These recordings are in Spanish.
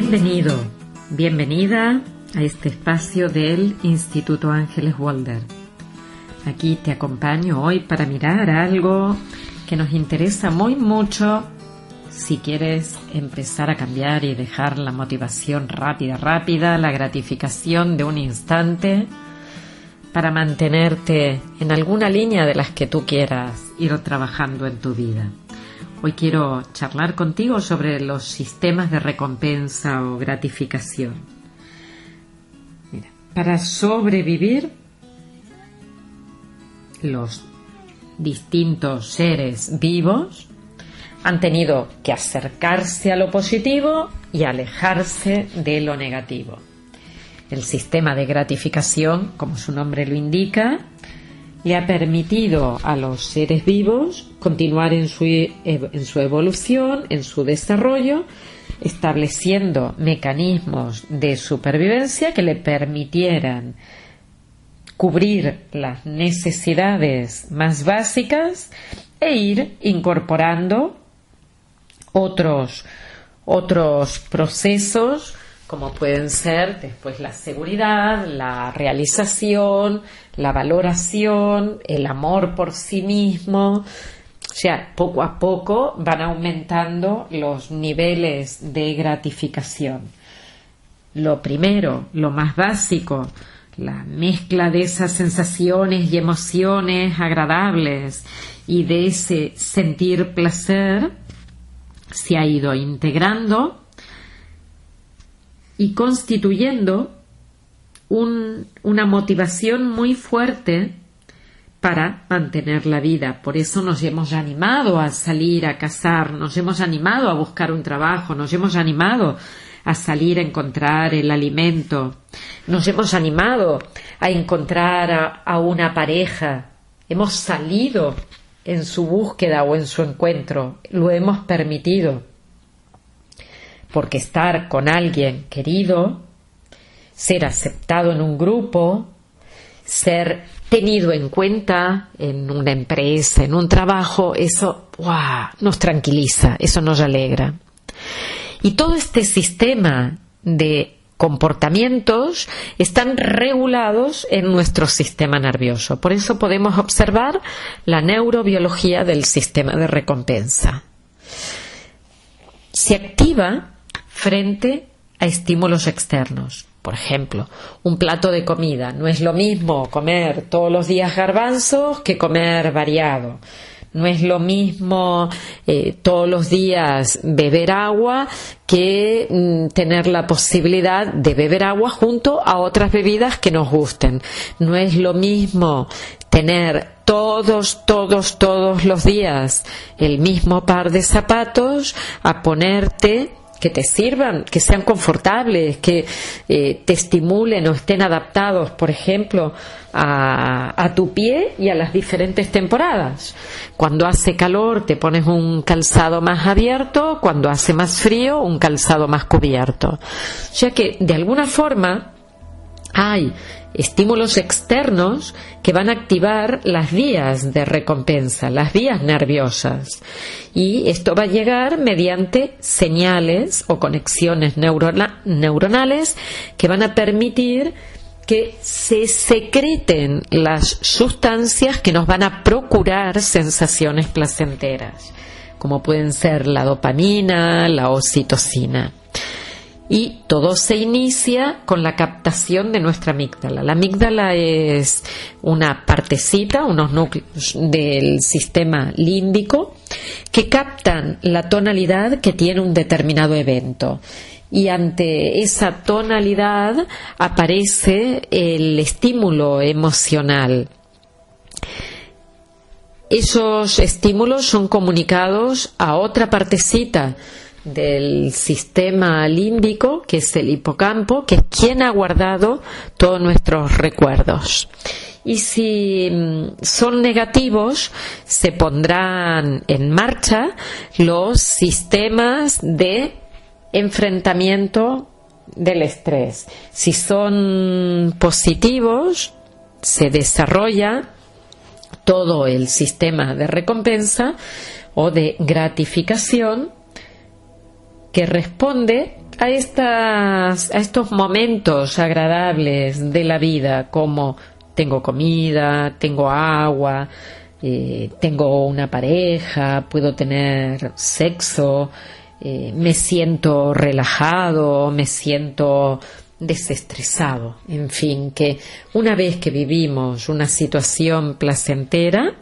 Bienvenido, bienvenida a este espacio del Instituto Ángeles Walder. Aquí te acompaño hoy para mirar algo que nos interesa muy mucho si quieres empezar a cambiar y dejar la motivación rápida, rápida, la gratificación de un instante para mantenerte en alguna línea de las que tú quieras ir trabajando en tu vida. Hoy quiero charlar contigo sobre los sistemas de recompensa o gratificación. Para sobrevivir, los distintos seres vivos han tenido que acercarse a lo positivo y alejarse de lo negativo. El sistema de gratificación, como su nombre lo indica, le ha permitido a los seres vivos continuar en su, en su evolución, en su desarrollo, estableciendo mecanismos de supervivencia que le permitieran cubrir las necesidades más básicas e ir incorporando otros, otros procesos como pueden ser después la seguridad, la realización, la valoración, el amor por sí mismo. O sea, poco a poco van aumentando los niveles de gratificación. Lo primero, lo más básico, la mezcla de esas sensaciones y emociones agradables y de ese sentir placer se ha ido integrando y constituyendo una motivación muy fuerte para mantener la vida. Por eso nos hemos animado a salir a cazar, nos hemos animado a buscar un trabajo, nos hemos animado a salir a encontrar el alimento, nos hemos animado a encontrar a una pareja, hemos salido en su búsqueda o en su encuentro, lo hemos permitido porque estar con alguien querido, ser aceptado en un grupo, ser tenido en cuenta en una empresa, en un trabajo, eso nos tranquiliza, eso nos alegra. Y todo este sistema de comportamientos están regulados en nuestro sistema nervioso. Por eso podemos observar la neurobiología del sistema de recompensa. Se activa frente a estímulos externos. Por ejemplo, un plato de comida. No es lo mismo comer todos los días garbanzos que comer variado. No es lo mismo eh, todos los días beber agua que mm, tener la posibilidad de beber agua junto a otras bebidas que nos gusten. No es lo mismo tener todos, todos, todos los días el mismo par de zapatos a ponerte que te sirvan, que sean confortables, que eh, te estimulen o estén adaptados, por ejemplo, a, a, tu pie y a las diferentes temporadas. Cuando hace calor te pones un calzado más abierto, cuando hace más frío un calzado más cubierto. O sea que, de alguna forma, hay estímulos externos que van a activar las vías de recompensa, las vías nerviosas. Y esto va a llegar mediante señales o conexiones neuronales que van a permitir que se secreten las sustancias que nos van a procurar sensaciones placenteras, como pueden ser la dopamina, la oxitocina y todo se inicia con la captación de nuestra amígdala. La amígdala es una partecita, unos núcleos del sistema límbico que captan la tonalidad que tiene un determinado evento. Y ante esa tonalidad aparece el estímulo emocional. Esos estímulos son comunicados a otra partecita del sistema límbico, que es el hipocampo, que es quien ha guardado todos nuestros recuerdos. Y si mm, son negativos, se pondrán en marcha los sistemas de enfrentamiento del estrés. Si son positivos, se desarrolla todo el sistema de recompensa o de gratificación que responde a, estas, a estos momentos agradables de la vida, como tengo comida, tengo agua, eh, tengo una pareja, puedo tener sexo, eh, me siento relajado, me siento desestresado, en fin, que una vez que vivimos una situación placentera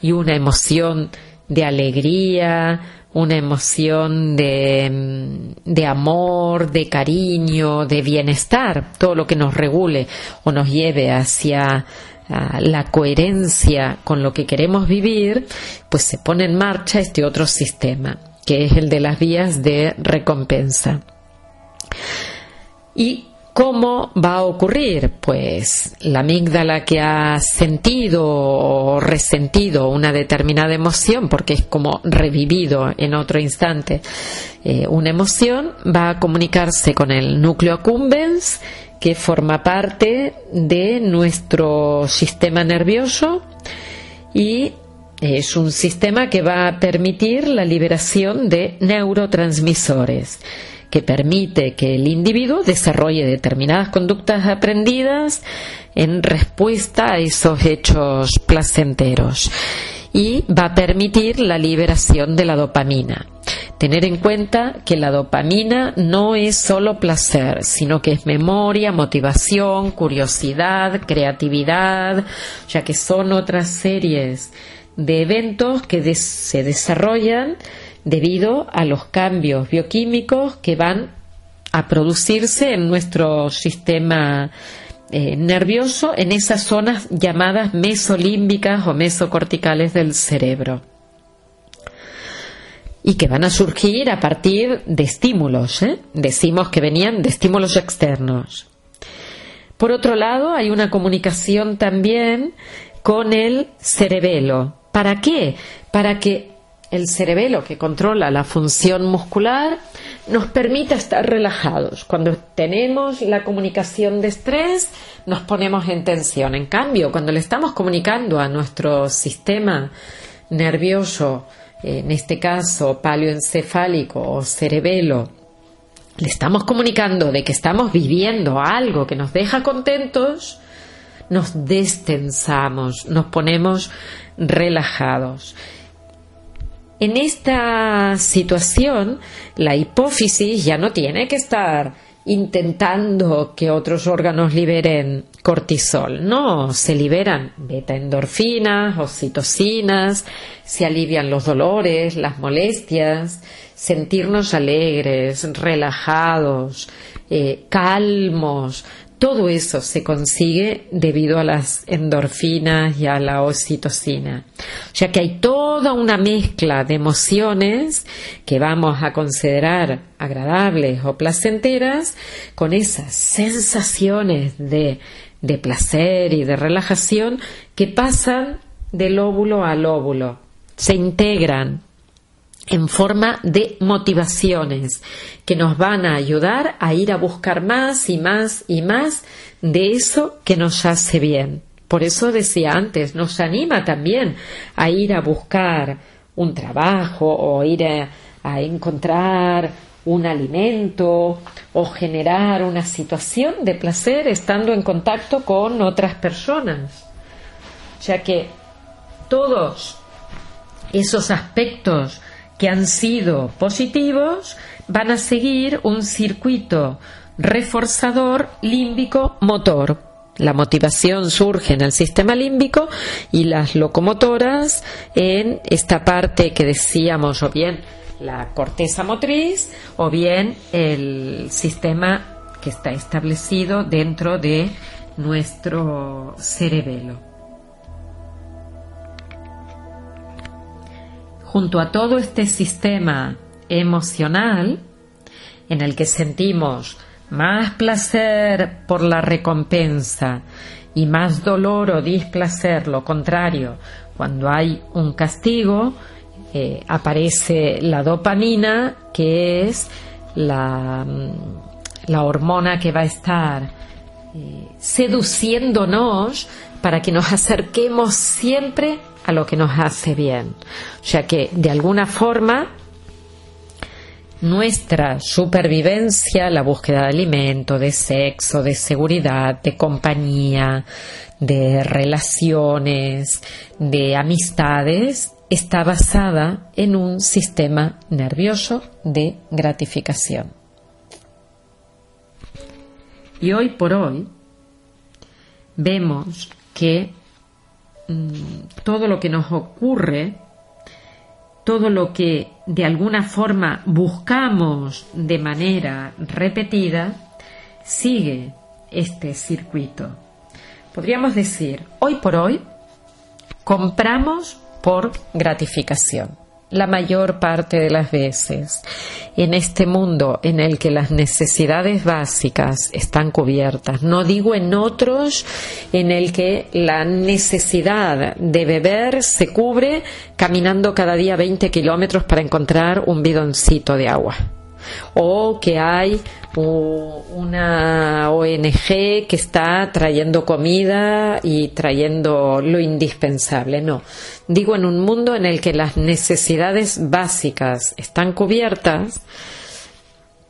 y una emoción de alegría, una emoción de, de, amor, de cariño, de bienestar, todo lo que nos regule o nos lleve hacia la coherencia con lo que queremos vivir, pues se pone en marcha este otro sistema, que es el de las vías de recompensa. Y ¿Cómo va a ocurrir? Pues la amígdala que ha sentido o resentido una determinada emoción, porque es como revivido en otro instante eh, una emoción, va a comunicarse con el núcleo accumbens, que forma parte de nuestro sistema nervioso y es un sistema que va a permitir la liberación de neurotransmisores que permite que el individuo desarrolle determinadas conductas aprendidas en respuesta a esos hechos placenteros y va a permitir la liberación de la dopamina. Tener en cuenta que la dopamina no es solo placer, sino que es memoria, motivación, curiosidad, creatividad, ya que son otras series de eventos que se desarrollan debido a los cambios bioquímicos que van a producirse en nuestro sistema eh, nervioso en esas zonas llamadas mesolímbicas o mesocorticales del cerebro y que van a surgir a partir de estímulos. ¿eh? Decimos que venían de estímulos externos. Por otro lado, hay una comunicación también con el cerebelo. ¿Para qué? Para que el cerebelo que controla la función muscular nos permite estar relajados. Cuando tenemos la comunicación de estrés, nos ponemos en tensión. En cambio, cuando le estamos comunicando a nuestro sistema nervioso, en este caso paleoencefálico o cerebelo, le estamos comunicando de que estamos viviendo algo que nos deja contentos, nos destensamos, nos ponemos relajados. En esta situación, la hipófisis ya no tiene que estar intentando que otros órganos liberen cortisol. No, se liberan beta-endorfinas, oxitocinas, se alivian los dolores, las molestias, sentirnos alegres, relajados, eh, calmos, todo eso se consigue debido a las endorfinas y a la oxitocina. O sea que hay toda una mezcla de emociones que vamos a considerar agradables o placenteras con esas sensaciones de, de placer y de relajación que pasan del óvulo al óvulo, se integran en forma de motivaciones que nos van a ayudar a ir a buscar más y más y más de eso que nos hace bien. Por eso decía antes, nos anima también a ir a buscar un trabajo o ir a, encontrar un alimento o generar una situación de placer estando en contacto con otras personas. ya que todos esos aspectos que han sido positivos van a seguir un circuito reforzador límbico motor. La motivación surge en el sistema límbico y las locomotoras en esta parte que decíamos o bien la corteza motriz o bien el sistema que está establecido dentro de nuestro cerebelo. Junto a todo este sistema emocional en el que sentimos más placer por la recompensa y más dolor o displacer, lo contrario, cuando hay un castigo, eh, aparece la dopamina, que es la, mm, hormona que va a estar eh, seduciéndonos para que nos acerquemos siempre a lo que nos hace bien. O sea que, de alguna forma, nuestra supervivencia, la búsqueda de alimento, de sexo, de seguridad, de compañía, de relaciones, de amistades, está basada en un sistema nervioso de gratificación. Y hoy por hoy vemos que todo lo que nos ocurre, todo lo que de alguna forma buscamos de manera repetida, sigue este circuito. Podríamos decir, hoy por hoy, compramos por gratificación la mayor parte de las veces en este mundo en el que las necesidades básicas están cubiertas. No digo en otros en el que la necesidad de beber se cubre caminando cada día 20 kilómetros para encontrar un bidoncito de agua o que hay una ONG que está trayendo comida y trayendo lo indispensable. No, digo en un mundo en el que las necesidades básicas están cubiertas,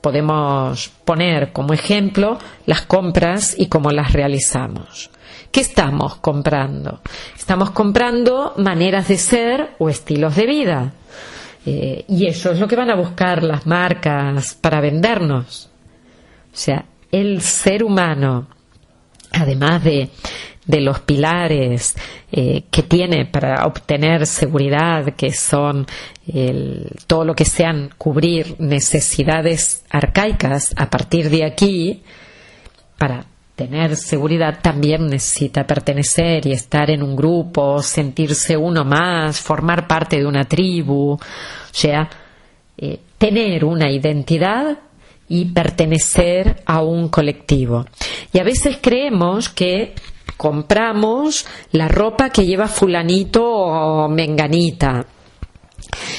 podemos poner como ejemplo las compras y cómo las realizamos. ¿Qué estamos comprando? Estamos comprando maneras de ser o estilos de vida. Eh, y eso es lo que van a buscar las marcas para vendernos. O sea, el ser humano, además de, de los pilares eh, que tiene para obtener seguridad, que son el, todo lo que sean cubrir necesidades arcaicas, a partir de aquí, para tener seguridad también necesita pertenecer y estar en un grupo, sentirse uno más, formar parte de una tribu, o sea, eh, tener una identidad y pertenecer a un colectivo. Y a veces creemos que compramos la ropa que lleva fulanito o menganita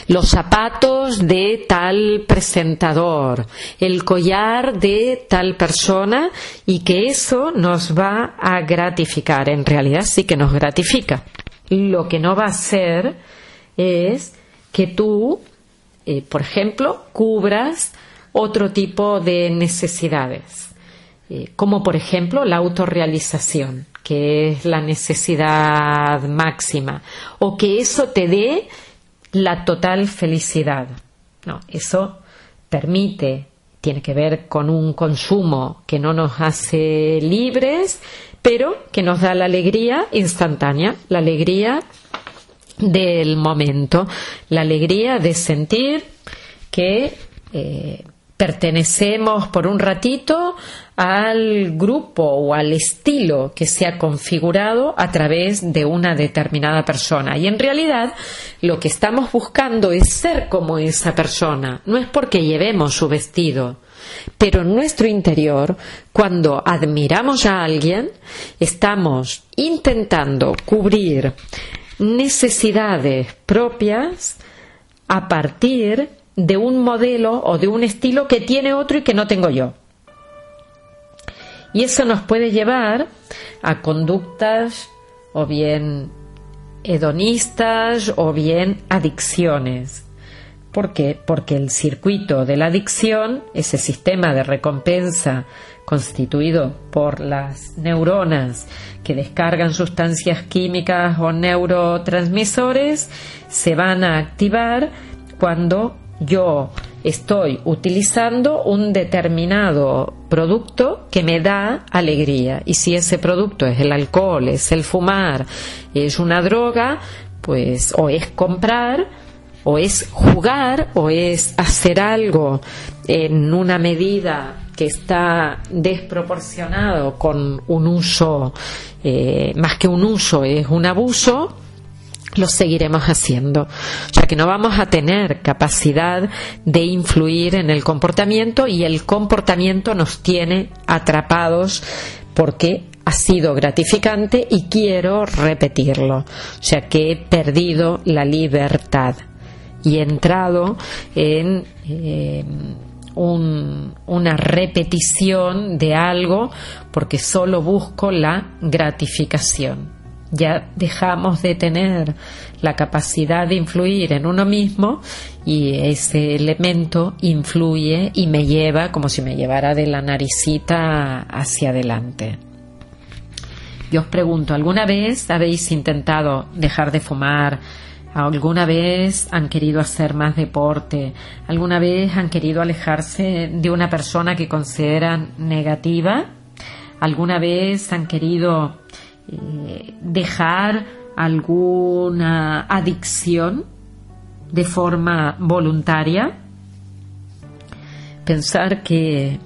los zapatos de tal presentador, el collar de tal persona y que eso nos va a gratificar. En realidad sí que nos gratifica. Lo que no va a hacer es que tú, eh, por ejemplo, cubras otro tipo de necesidades, eh, como por ejemplo la autorrealización, que es la necesidad máxima, o que eso te dé la total felicidad. No, eso permite, tiene que ver con un consumo que no nos hace libres, pero que nos da la alegría instantánea, la alegría del momento, la alegría de sentir que eh, pertenecemos por un ratito al grupo o al estilo que se ha configurado a través de una determinada persona. Y en realidad lo que estamos buscando es ser como esa persona, no es porque llevemos su vestido. Pero en nuestro interior, cuando admiramos a alguien, estamos intentando cubrir necesidades propias a partir de un modelo o de un estilo que tiene otro y que no tengo yo. Y eso nos puede llevar a conductas o bien hedonistas o bien adicciones. ¿Por qué? Porque el circuito de la adicción, ese sistema de recompensa constituido por las neuronas que descargan sustancias químicas o neurotransmisores, se van a activar cuando yo estoy utilizando un determinado producto que me da alegría. Y si ese producto es el alcohol, es el fumar, es una droga, pues o es comprar, o es jugar, o es hacer algo en una medida que está desproporcionado con un uso, eh, más que un uso, es un abuso, lo seguiremos haciendo. Sea que no vamos a tener capacidad de influir en el comportamiento y el comportamiento nos tiene atrapados porque ha sido gratificante y quiero repetirlo. O sea que he perdido la libertad y he entrado en eh, una repetición de algo porque solo busco la gratificación ya dejamos de tener la capacidad de influir en uno mismo y ese elemento influye y me lleva como si me llevara de la naricita hacia adelante. Yo os pregunto, ¿alguna vez habéis intentado dejar de fumar? ¿Alguna vez han querido hacer más deporte? ¿Alguna vez han querido alejarse de una persona que consideran negativa? ¿Alguna vez han querido eh, dejar alguna adicción de forma voluntaria? Pensar que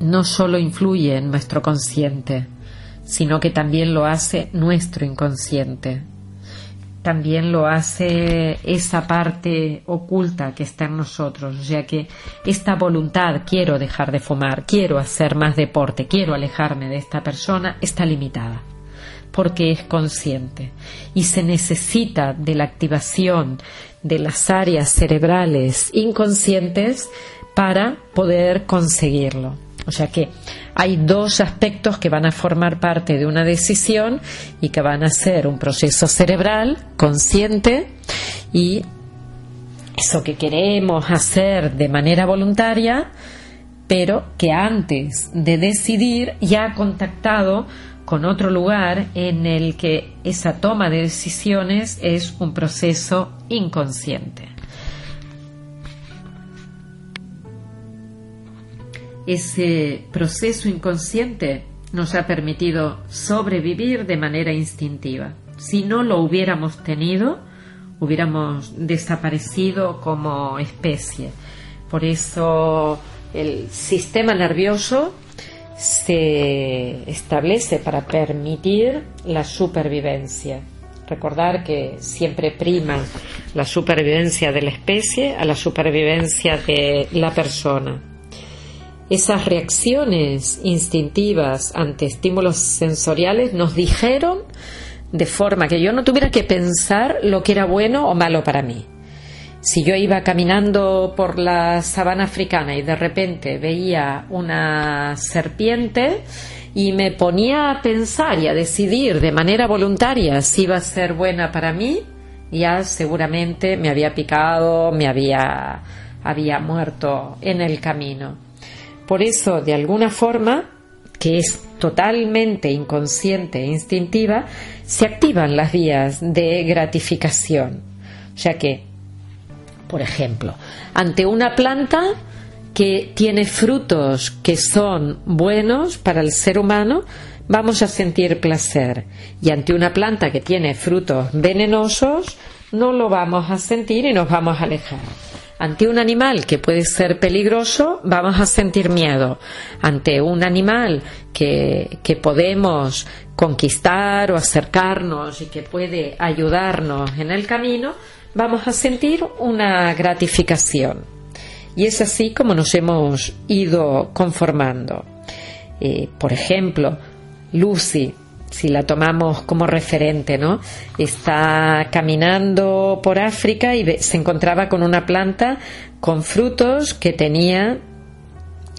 no solo influye en nuestro consciente, sino que también lo hace nuestro inconsciente. También lo hace esa parte oculta que está en nosotros, o sea que esta voluntad, quiero dejar de fumar, quiero hacer más deporte, quiero alejarme de esta persona, está limitada porque es consciente y se necesita de la activación de las áreas cerebrales inconscientes para poder conseguirlo. O sea que hay dos aspectos que van a formar parte de una decisión y que van a ser un proceso cerebral consciente y eso que queremos hacer de manera voluntaria, pero que antes de decidir ya ha contactado con otro lugar en el que esa toma de decisiones es un proceso inconsciente. Ese proceso inconsciente nos ha permitido sobrevivir de manera instintiva. Si no lo hubiéramos tenido, hubiéramos desaparecido como especie. Por eso el sistema nervioso se establece para permitir la supervivencia. Recordar que siempre prima la supervivencia de la especie a la supervivencia de la persona esas reacciones instintivas ante estímulos sensoriales nos dijeron de forma que yo no tuviera que pensar lo que era bueno o malo para mí. Si yo iba caminando por la sabana africana y de repente veía una serpiente y me ponía a pensar y a decidir de manera voluntaria si iba a ser buena para mí, ya seguramente me había picado, me había, había muerto en el camino. Por eso, de alguna forma, que es totalmente inconsciente e instintiva, se activan las vías de gratificación. Sea que, por ejemplo, ante una planta que tiene frutos que son buenos para el ser humano, vamos a sentir placer. Y ante una planta que tiene frutos venenosos, no lo vamos a sentir y nos vamos a alejar. Ante un animal que puede ser peligroso, vamos a sentir miedo. Ante un animal que, que podemos conquistar o acercarnos y que puede ayudarnos en el camino, vamos a sentir una gratificación. Y es así como nos hemos ido conformando. Eh, por ejemplo, Lucy si la tomamos como referente, ¿no? Está caminando por África y se encontraba con una planta con frutos que tenía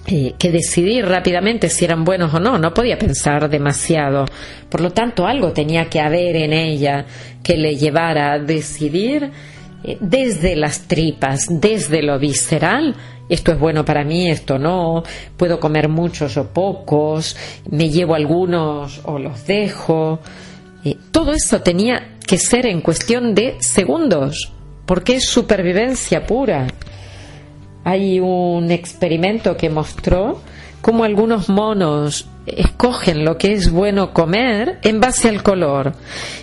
eh, que decidir rápidamente si eran buenos o no, no podía pensar demasiado. Por lo tanto, algo tenía que haber en ella que le llevara a decidir eh, desde las tripas, desde lo visceral, esto es bueno para mí, esto no, puedo comer muchos o pocos, me llevo algunos o los dejo. Eh, todo eso tenía que ser en cuestión de segundos, porque es supervivencia pura. Hay un experimento que mostró cómo algunos monos escogen lo que es bueno comer en base al color.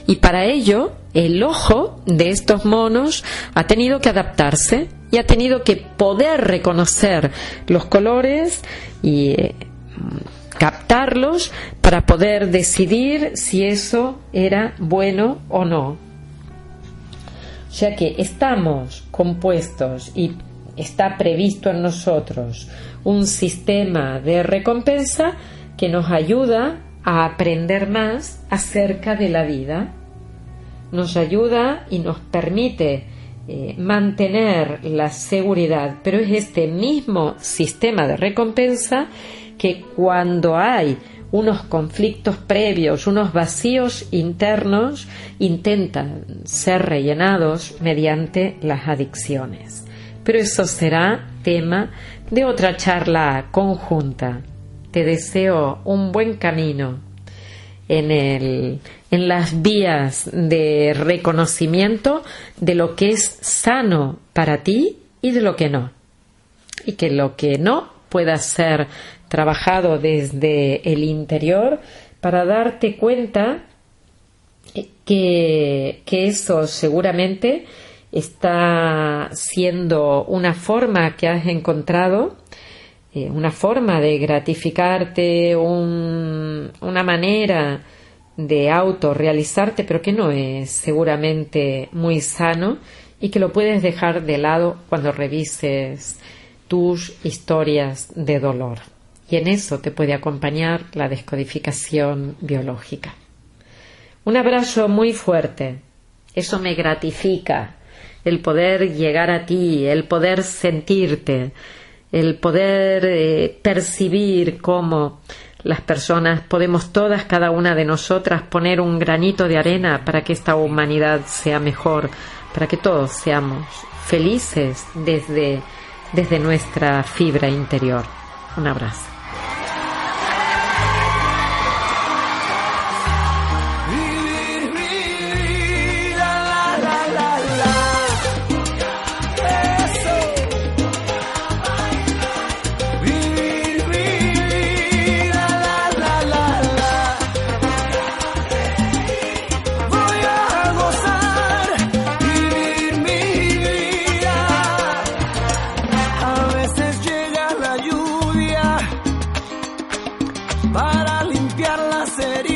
Y para ello, el ojo de estos monos ha tenido que adaptarse y ha tenido que poder reconocer los colores y eh, captarlos para poder decidir si eso era bueno o no. O sea que estamos compuestos y está previsto en nosotros un sistema de recompensa que nos ayuda a aprender más acerca de la vida, nos ayuda y nos permite eh, mantener la seguridad, pero es este mismo sistema de recompensa que cuando hay unos conflictos previos, unos vacíos internos, intentan ser rellenados mediante las adicciones. Pero eso será tema de otra charla conjunta. Te deseo un buen camino en, el, en las vías de reconocimiento de lo que es sano para ti y de lo que no. Y que lo que no pueda ser trabajado desde el interior para darte cuenta que, que eso seguramente está siendo una forma que has encontrado, eh, una forma de gratificarte, una manera de autorrealizarte, pero que no es seguramente muy sano y que lo puedes dejar de lado cuando revises tus historias de dolor y en eso te puede acompañar la descodificación biológica. Un abrazo muy fuerte. Eso me gratifica, el poder llegar a ti, el poder sentirte, el poder eh, percibir cómo las personas podemos todas, cada una de nosotras, poner un granito de arena para que esta humanidad sea mejor, para que todos seamos felices desde, desde nuestra fibra interior. Un abrazo. hacer